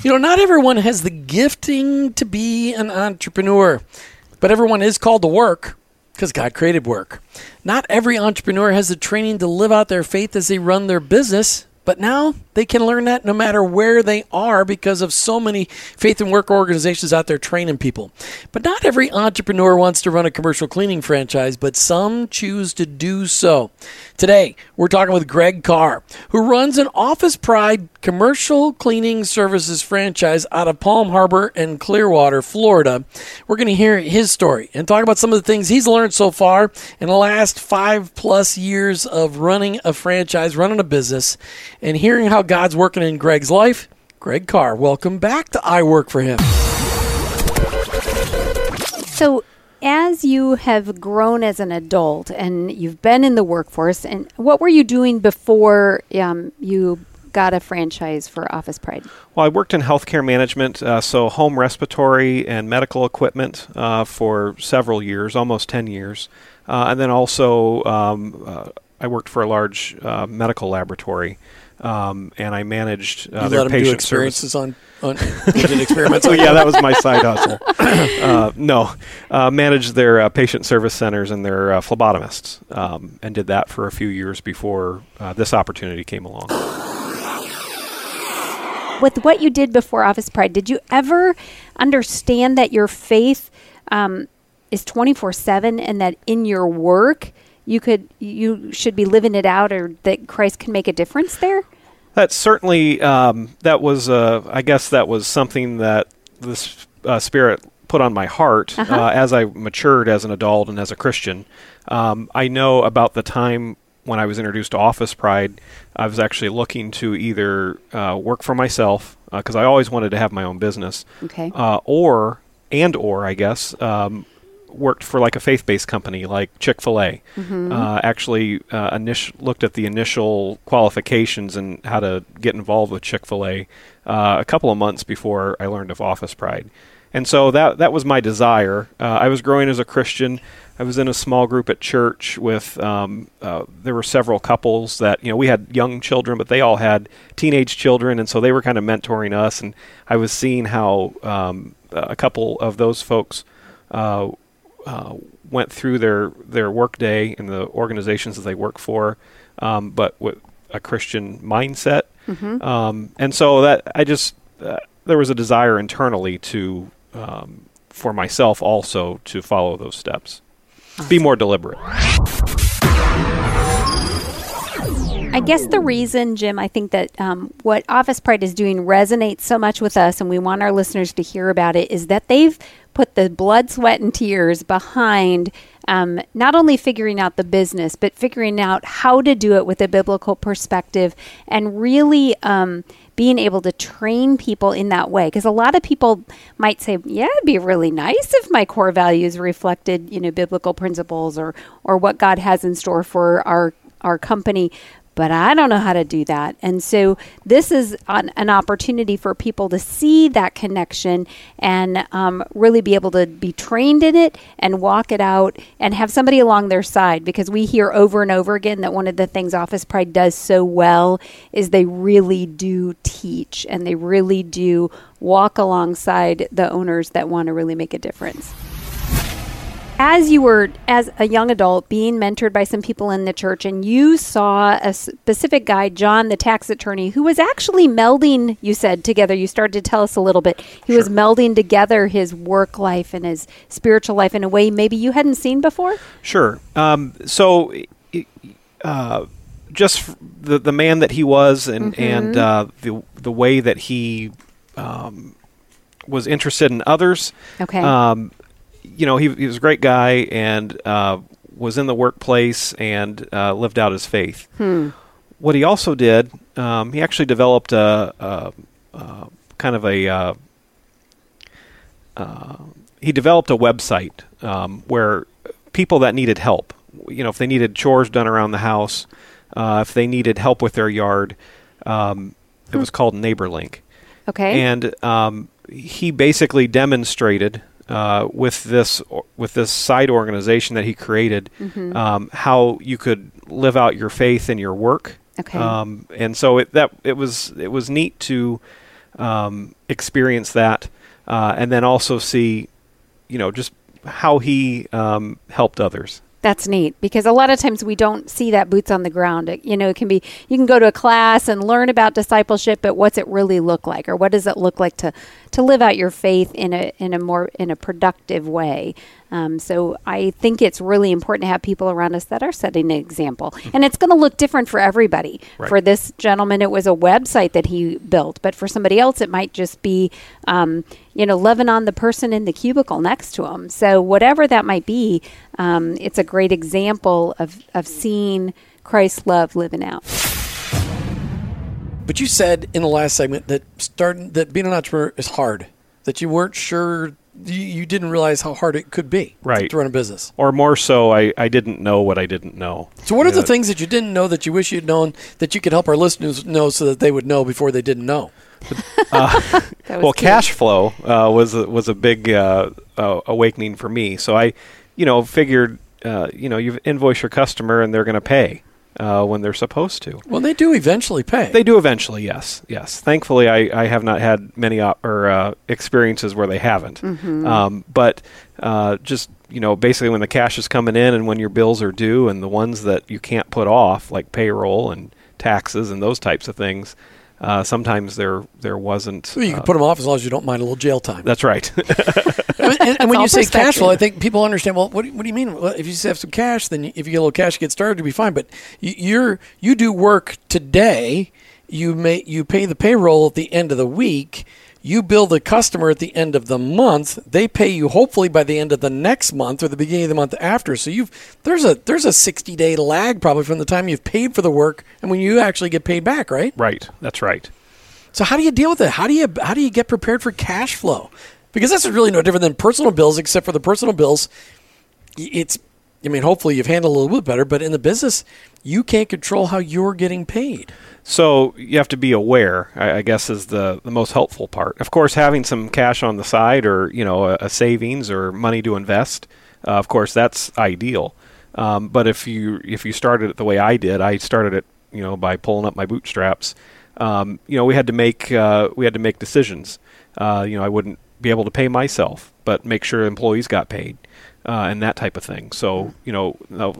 You know, not everyone has the gifting to be an entrepreneur, but everyone is called to work because God created work. Not every entrepreneur has the training to live out their faith as they run their business, but now they can learn that no matter where they are because of so many faith and work organizations out there training people. But not every entrepreneur wants to run a commercial cleaning franchise, but some choose to do so. Today, we're talking with Greg Carr, who runs an Office Pride commercial cleaning services franchise out of Palm Harbor and Clearwater, Florida. We're going to hear his story and talk about some of the things he's learned so far in the last five plus years of running a franchise, running a business, and hearing how God's working in Greg's life. Greg Carr, welcome back to I Work for Him. So, as you have grown as an adult and you've been in the workforce, and what were you doing before um, you got a franchise for Office Pride? Well, I worked in healthcare management, uh, so home respiratory and medical equipment uh, for several years, almost 10 years. Uh, and then also, um, uh, I worked for a large uh, medical laboratory. Um, and I managed uh, you their let him do patient experiences service. on, on you did experiments. So on yeah, that was my side hustle. uh, no, uh, managed their uh, patient service centers and their uh, phlebotomists, um, and did that for a few years before uh, this opportunity came along. With what you did before Office Pride, did you ever understand that your faith um, is 24 7 and that in your work, you could you should be living it out or that Christ can make a difference there? That certainly um, that was uh, I guess that was something that the uh, Spirit put on my heart Uh-huh. uh, as I matured as an adult and as a Christian. Um, I know about the time when I was introduced to Office Pride. I was actually looking to either uh, work for myself because I always wanted to have my own business, Okay. uh, or and or I guess um, worked for like a faith-based company like Chick-fil-A. Uh, actually, uh, init- looked at the initial qualifications and how to get involved with Chick-fil-A uh, a couple of months before I learned of Office Pride. And so that that was my desire. Uh, I was growing as a Christian. I was in a small group at church with um, uh, there were several couples that you know we had young children, but they all had teenage children, and so they were kind of mentoring us. And I was seeing how um, a couple of those folks uh, uh, went through their their workday in the organizations that they work for, um, but with a Christian mindset. Um, and so that I just uh, there was a desire internally to um, for myself also to follow those steps, be more deliberate. I guess the reason, Jim, I think that um, what Office Pride is doing resonates so much with us, and we want our listeners to hear about it, is that they've put the blood, sweat, and tears behind um, not only figuring out the business, but figuring out how to do it with a biblical perspective and really um, being able to train people in that way. Because a lot of people might say, "Yeah, it'd be really nice if my core values reflected, you know, biblical principles or or what God has in store for our our company." But I don't know how to do that. And so this is an, an opportunity for people to see that connection and um, really be able to be trained in it and walk it out and have somebody along their side because we hear over and over again that one of the things Office Pride does so well is they really do teach and they really do walk alongside the owners that want to really make a difference as you were as a young adult being mentored by some people in the church and you saw a specific guy john the tax attorney who was actually melding you said together you started to tell us a little bit he was melding together his work life and his spiritual life in a way maybe you hadn't seen before Sure. Um, so, uh, just the the man that he was, and and uh, the the way that he um, was interested in others. Okay. Um, you know, he, he was a great guy and uh, was in the workplace and uh, lived out his faith. What he also did, um, he actually developed a, a, a kind of a uh, uh, he developed a website um, where people that needed help, you know, if they needed chores done around the house, uh, if they needed help with their yard, um, it was called NeighborLink. Okay. And um, he basically demonstrated uh, with this with this side organization that he created Mm-hmm. um, how you could live out your faith in your work. Okay. Um, and so it that it was it was neat to um, experience that, uh, and then also see, you know, just how he um, helped others. That's neat because a lot of times we don't see that boots on the ground. It, you know, it can be you can go to a class and learn about discipleship, but what's it really look like, or what does it look like to to live out your faith in a in a more in a productive way? Um, so I think it's really important to have people around us that are setting an example, and it's going to look different for everybody. Right. For this gentleman, it was a website that he built, but for somebody else, it might just be, um, you know, loving on the person in the cubicle next to him. So whatever that might be, um, it's a great example of of seeing Christ's love living out. But you said in the last segment that starting that being an entrepreneur is hard. That you weren't sure, you, you didn't realize how hard it could be Right. to run a business. Or more so, I, I didn't know what I didn't know. So, what are the things that you didn't know that you wish you'd known that you could help our listeners know so that they would know before they didn't know? That was well, good. cash flow uh, was a, was a big uh, uh, awakening for me. So I, you know, figured, uh, you know, you invoice your customer and they're going to pay uh, when they're supposed to. Well, they do eventually pay. They do eventually, yes, yes. Thankfully, I, I have not had many op- or uh, experiences where they haven't. Um, but uh, just you know, basically, when the cash is coming in and when your bills are due, and the ones that you can't put off, like payroll and taxes and those types of things, uh, sometimes there there wasn't. Well, you uh, can put them off as long as you don't mind a little jail time. that's right. and, and- and when you say cash flow, I think people understand. Well, what do, you- what do you mean? Well, if you just have some cash, then if you get a little cash, to get started, you'll be fine. But you, you're you do work today. You may you pay the payroll at the end of the week. You bill the customer at the end of the month. They pay you hopefully by the end of the next month or the beginning of the month after. So you've there's a there's a 60 day lag probably from the time you've paid for the work and when you actually get paid back, right? right. That's right. So how do you deal with it? How do you how do you get prepared for cash flow? Because that's really no different than personal bills, except for the personal bills. It's I mean, hopefully you've handled a little bit better, but in the business, you can't control how you're getting paid. So you have to be aware. I, guess is the the most helpful part. Of course, having some cash on the side, or you know, a, a savings or money to invest. Uh, of course, that's ideal. Um, but if you if you started it the way I did, I started it you know by pulling up my bootstraps. Um, you know, we had to make uh, we had to make decisions. Uh, you know, I wouldn't be able to pay myself, but make sure employees got paid. Uh, and that type of thing. So, you know,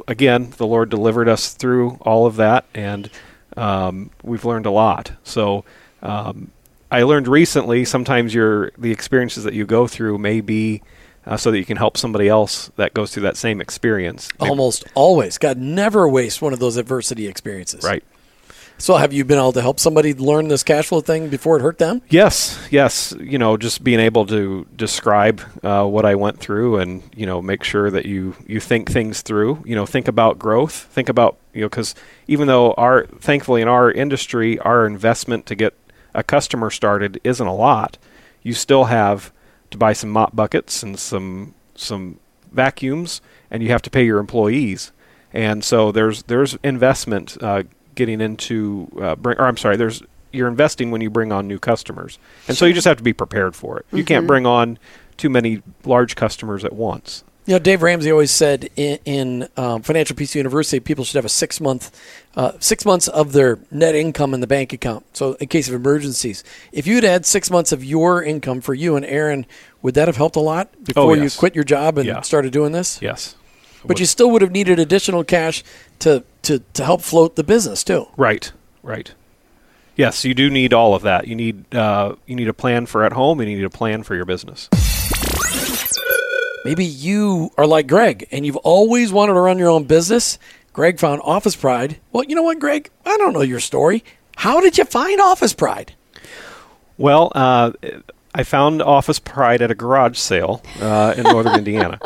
again, the Lord delivered us through all of that, and um, we've learned a lot. So um, I learned recently sometimes your the experiences that you go through may be uh, so that you can help somebody else that goes through that same experience. Maybe- Almost always. God never wastes one of those adversity experiences. right. So have you been able to help somebody learn this cash flow thing before it hurt them? Yes, yes. You know, just being able to describe uh, what I went through, and you know, make sure that you you think things through. You know, think about growth. Think about you know, because even though our thankfully in our industry, our investment to get a customer started isn't a lot, you still have to buy some mop buckets and some some vacuums, and you have to pay your employees. And so there's there's investment uh, getting into uh, bring, or I'm sorry, there's you're investing when you bring on new customers, and so you just have to be prepared for it. You can't bring on too many large customers at once. You know, Dave Ramsey always said in, in um, Financial Peace University, people should have a six month, uh, six months of their net income in the bank account. So, in case of emergencies, if you'd had six months of your income for you and Aaron, would that have helped a lot before you yes. quit your job and Yeah. started doing this? Yes, But you still would have needed additional cash to, to, to help float the business too. Right, right. Yes, you do need all of that. You need uh, you need a plan for at home. and You need a plan for your business. Maybe you are like Greg and you've always wanted to run your own business. Greg found Office Pride. Well, you know what, Greg? I don't know your story. How did you find Office Pride? Well, uh, I found Office Pride at a garage sale uh, in northern Indiana,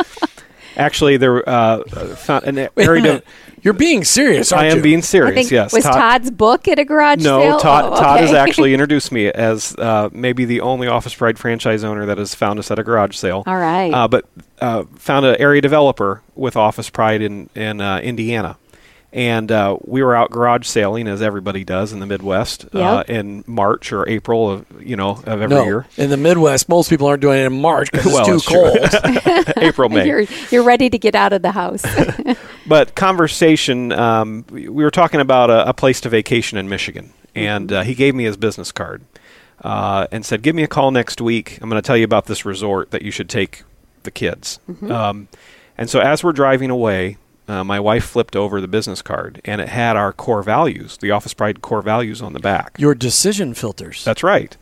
Actually, there uh, found an area. minute. You're being serious, aren't I am you? being serious. think yes, was Todd- Todd's book at a garage No, sale? No, Todd, Oh, Todd has actually introduced me as uh, maybe the only Office Pride franchise owner that has found us at a garage sale. All right. Uh, but uh, found an area developer with Office Pride in in uh, Indiana, and uh, we were out garage sailing as everybody does in the Midwest uh, in March or April of you know of every no, year. in the Midwest, most people aren't doing it in March because Well, it's it's too true. cold. April May. You're you're ready to get out of the house. But conversation, um, we we were talking about a, a place to vacation in Michigan, and uh, he gave me his business card uh, and said, "Give me a call next week. I'm going to tell you about this resort that you should take the kids." Um, and so, as we're driving away, uh, my wife flipped over the business card, and it had our core values, the Office Pride core values, on the back. Your decision filters. That's right.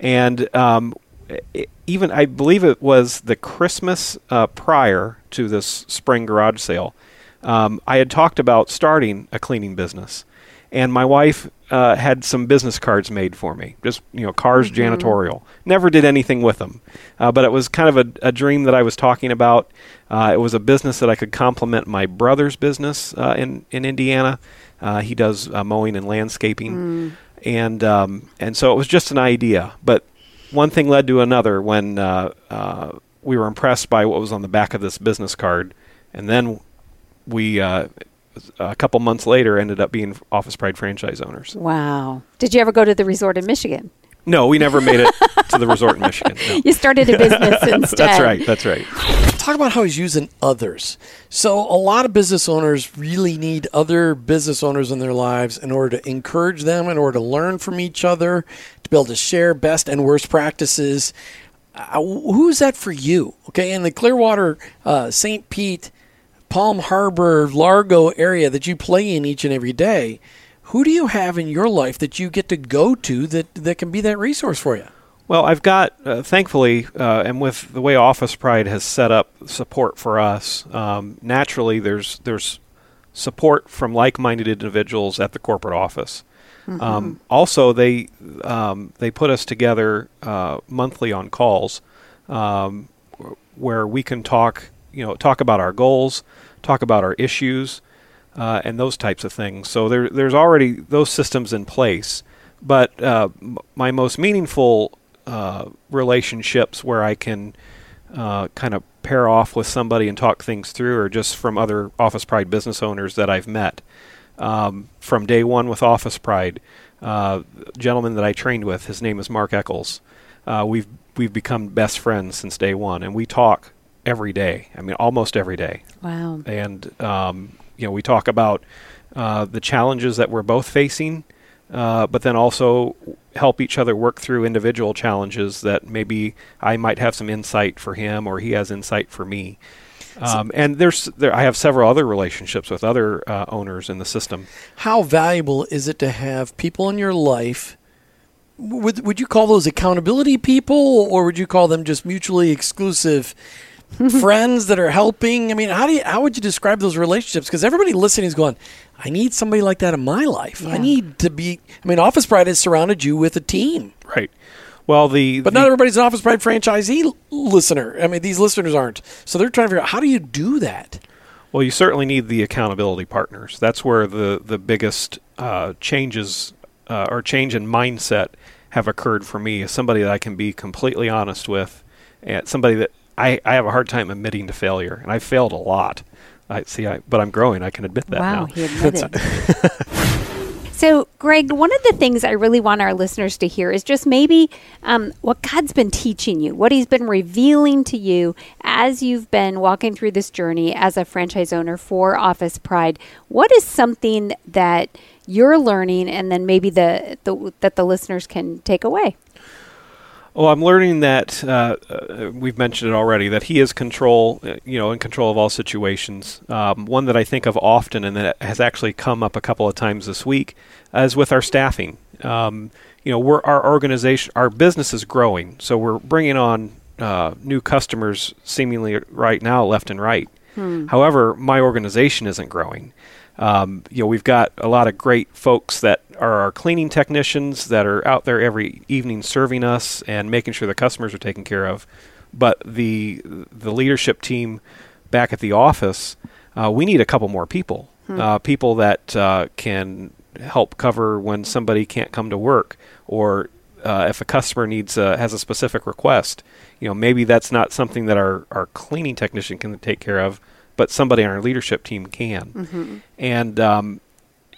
And um, i even I believe it was the Christmas uh, prior to this spring garage sale. Um, I had talked about starting a cleaning business, and my wife uh, had some business cards made for me. Just you know, Carr's janitorial. Never did anything with them, uh, but it was kind of a, a dream that I was talking about. Uh, it was a business that I could complement my brother's business uh, in in Indiana. Uh, he does uh, mowing and landscaping and um, and so it was just an idea. But one thing led to another when uh, uh, we were impressed by what was on the back of this business card, and then we uh, a couple months later ended up being Office Pride franchise owners. wow. Did you ever go to the resort in Michigan? No, we never made it to the resort in Michigan. No. You started a business instead. That's right. That's right. Talk about how he's using others. So, a lot of business owners really need other business owners in their lives in order to encourage them, in order to learn from each other, to be able to share best and worst practices. Uh, who's that for you? Okay, in the Clearwater, uh, St. Pete, Palm Harbor, Largo area that you play in each and every day, who do you have in your life that you get to go to that, that can be that resource for you? Well, I've got, uh, thankfully, uh, and with the way Office Pride has set up support for us, um, naturally there's there's support from like-minded individuals at the corporate office. Um, also, they um, they put us together uh, monthly on calls, um, where we can talk, you know, talk about our goals, talk about our issues, uh, and those types of things. So there, there's already those systems in place. But uh, m- my most meaningful uh, relationships where I can uh, kind of pair off with somebody and talk things through are just from other Office Pride business owners that I've met. Um, from day one with Office Pride, uh, gentleman that I trained with, his name is Mark Eccles. Uh, we've we've become best friends since day one, and we talk every day. I mean, almost every day Wow. and um, you know we talk about uh, the challenges that we're both facing, uh, but then also help each other work through individual challenges that maybe I might have some insight for him or he has insight for me. Um, and there's there, I have several other relationships with other uh, owners in the system. how valuable is it to have people in your life would would you call those accountability people or would you call them just mutually exclusive friends that are helping. I mean how do you how would you describe those relationships? Because everybody listening is going i need somebody like that in my life. I need to be i mean office pride has surrounded you with a team. Right. Well, the but the, not everybody's an office pride franchisee l- listener. I mean these listeners aren't. So they're trying to figure out how do you do that? Well, you certainly need the accountability partners. That's where the the biggest uh, changes uh, or change in mindset have occurred for me. Is somebody that I can be completely honest with, and somebody that I, I have a hard time admitting to failure, and I've failed a lot. I see, I, but I'm growing. I can admit that wow, now. he admitted. so, Greg, one of the things I really want our listeners to hear is just maybe um, what God's been teaching you, what He's been revealing to you as you've been walking through this journey as a franchise owner for Office Pride. What is something that you're learning, and then maybe the, the that the listeners can take away? Well, I'm learning that uh, uh, we've mentioned it already that he is control, uh, you know, in control of all situations. Um, one that I think of often and that has actually come up a couple of times this week is with our staffing. Um, you know, we're our organization, our business is growing, so we're bringing on uh, new customers seemingly right now, left and right. However, my organization isn't growing. Um, you know, we've got a lot of great folks that are our cleaning technicians that are out there every evening serving us and making sure the customers are taken care of. But the the leadership team back at the office, uh, we need a couple more people. Uh, people that uh, can help cover when somebody can't come to work, or uh, if a customer needs uh, has a specific request. You know, maybe that's not something that our, our cleaning technician can take care of, but somebody on our leadership team can. And um,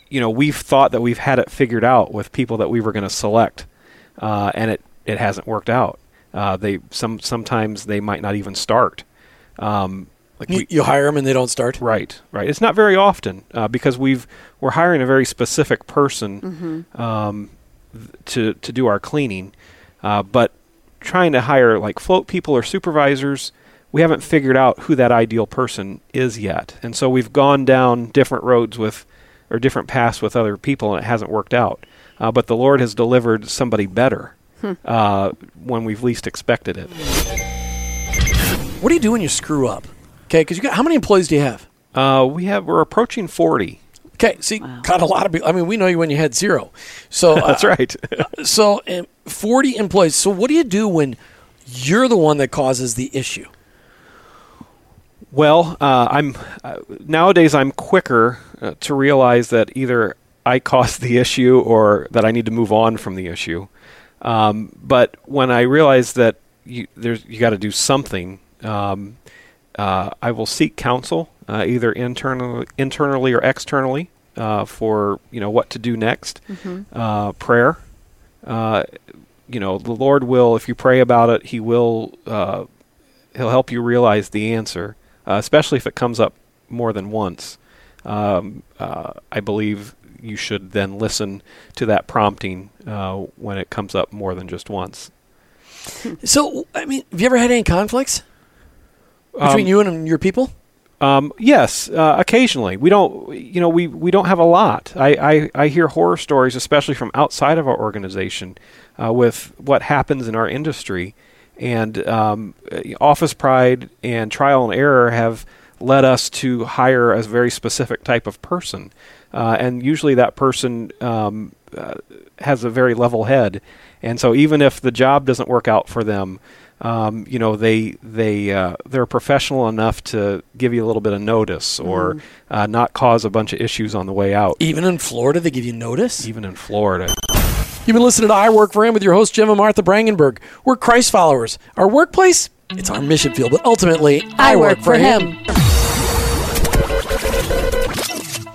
you know, we've thought that we've had it figured out with people that we were going to select, uh, and it, it hasn't worked out. Uh, they some sometimes they might not even start. Um, like You, we, you hire them and they don't start. right, right. It's not very often uh, because we've we're hiring a very specific person um, th- to to do our cleaning, uh, but trying to hire like float people or supervisors, we haven't figured out who that ideal person is yet, and so we've gone down different roads with or different paths with other people, and it hasn't worked out. Uh, but the Lord has delivered somebody better uh, when we've least expected it. What do you do when you screw up? Okay, because you got how many employees do you have? Uh, we have we're approaching forty. Okay, see, got a lot of people. I mean, we know you when you had zero. So uh, That's right. So um, forty employees. So what do you do when you're the one that causes the issue? Well, uh, I'm uh, nowadays I'm quicker uh, to realize that either I caused the issue or that I need to move on from the issue. Um, but when I realize that you, there's you got to do something, um, uh, I will seek counsel uh, either internally, internally or externally uh, for you know what to do next. Uh, prayer. Uh, you know, the Lord will, if you pray about it, He will uh, he'll help you realize the answer, uh, especially if it comes up more than once. Um, uh, I believe you should then listen to that prompting uh, when it comes up more than just once. So I mean, have you ever had any conflicts between Um, you and your people? Um, yes, uh, occasionally. We don't, you know, we, we don't have a lot. I, I, I hear horror stories, especially from outside of our organization, uh, with what happens in our industry. And um, office pride and trial and error have led us to hire a very specific type of person. Uh, and usually that person um, uh, has a very level head. And so even if the job doesn't work out for them, um, you know they they uh, they're professional enough to give you a little bit of notice or uh, not cause a bunch of issues on the way out. Even in Florida, they give you notice. Even in Florida, You've been listening to I Work for Him with your host Jim and Martha Brangenberg. We're Christ followers. Our workplace, it's our mission field, but ultimately, I, work, for him.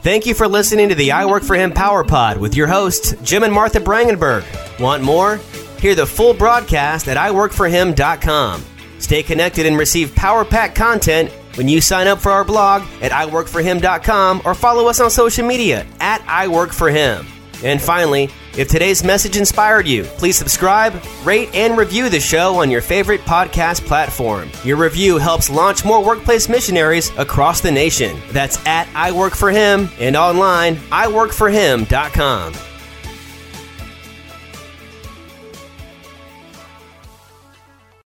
Thank you for listening to the I Work for Him Power Pod with your hosts, Jim and Martha Brangenberg. Want more? Hear the full broadcast at iworkforhim.com. Stay connected and receive Power Pack content when you sign up for our blog at iworkforhim.com or follow us on social media at iworkforhim. And finally, if today's message inspired you, please subscribe, rate, and review the show on your favorite podcast platform. Your review helps launch more workplace missionaries across the nation. That's at iWorkForHim and online, iworkforhim.com.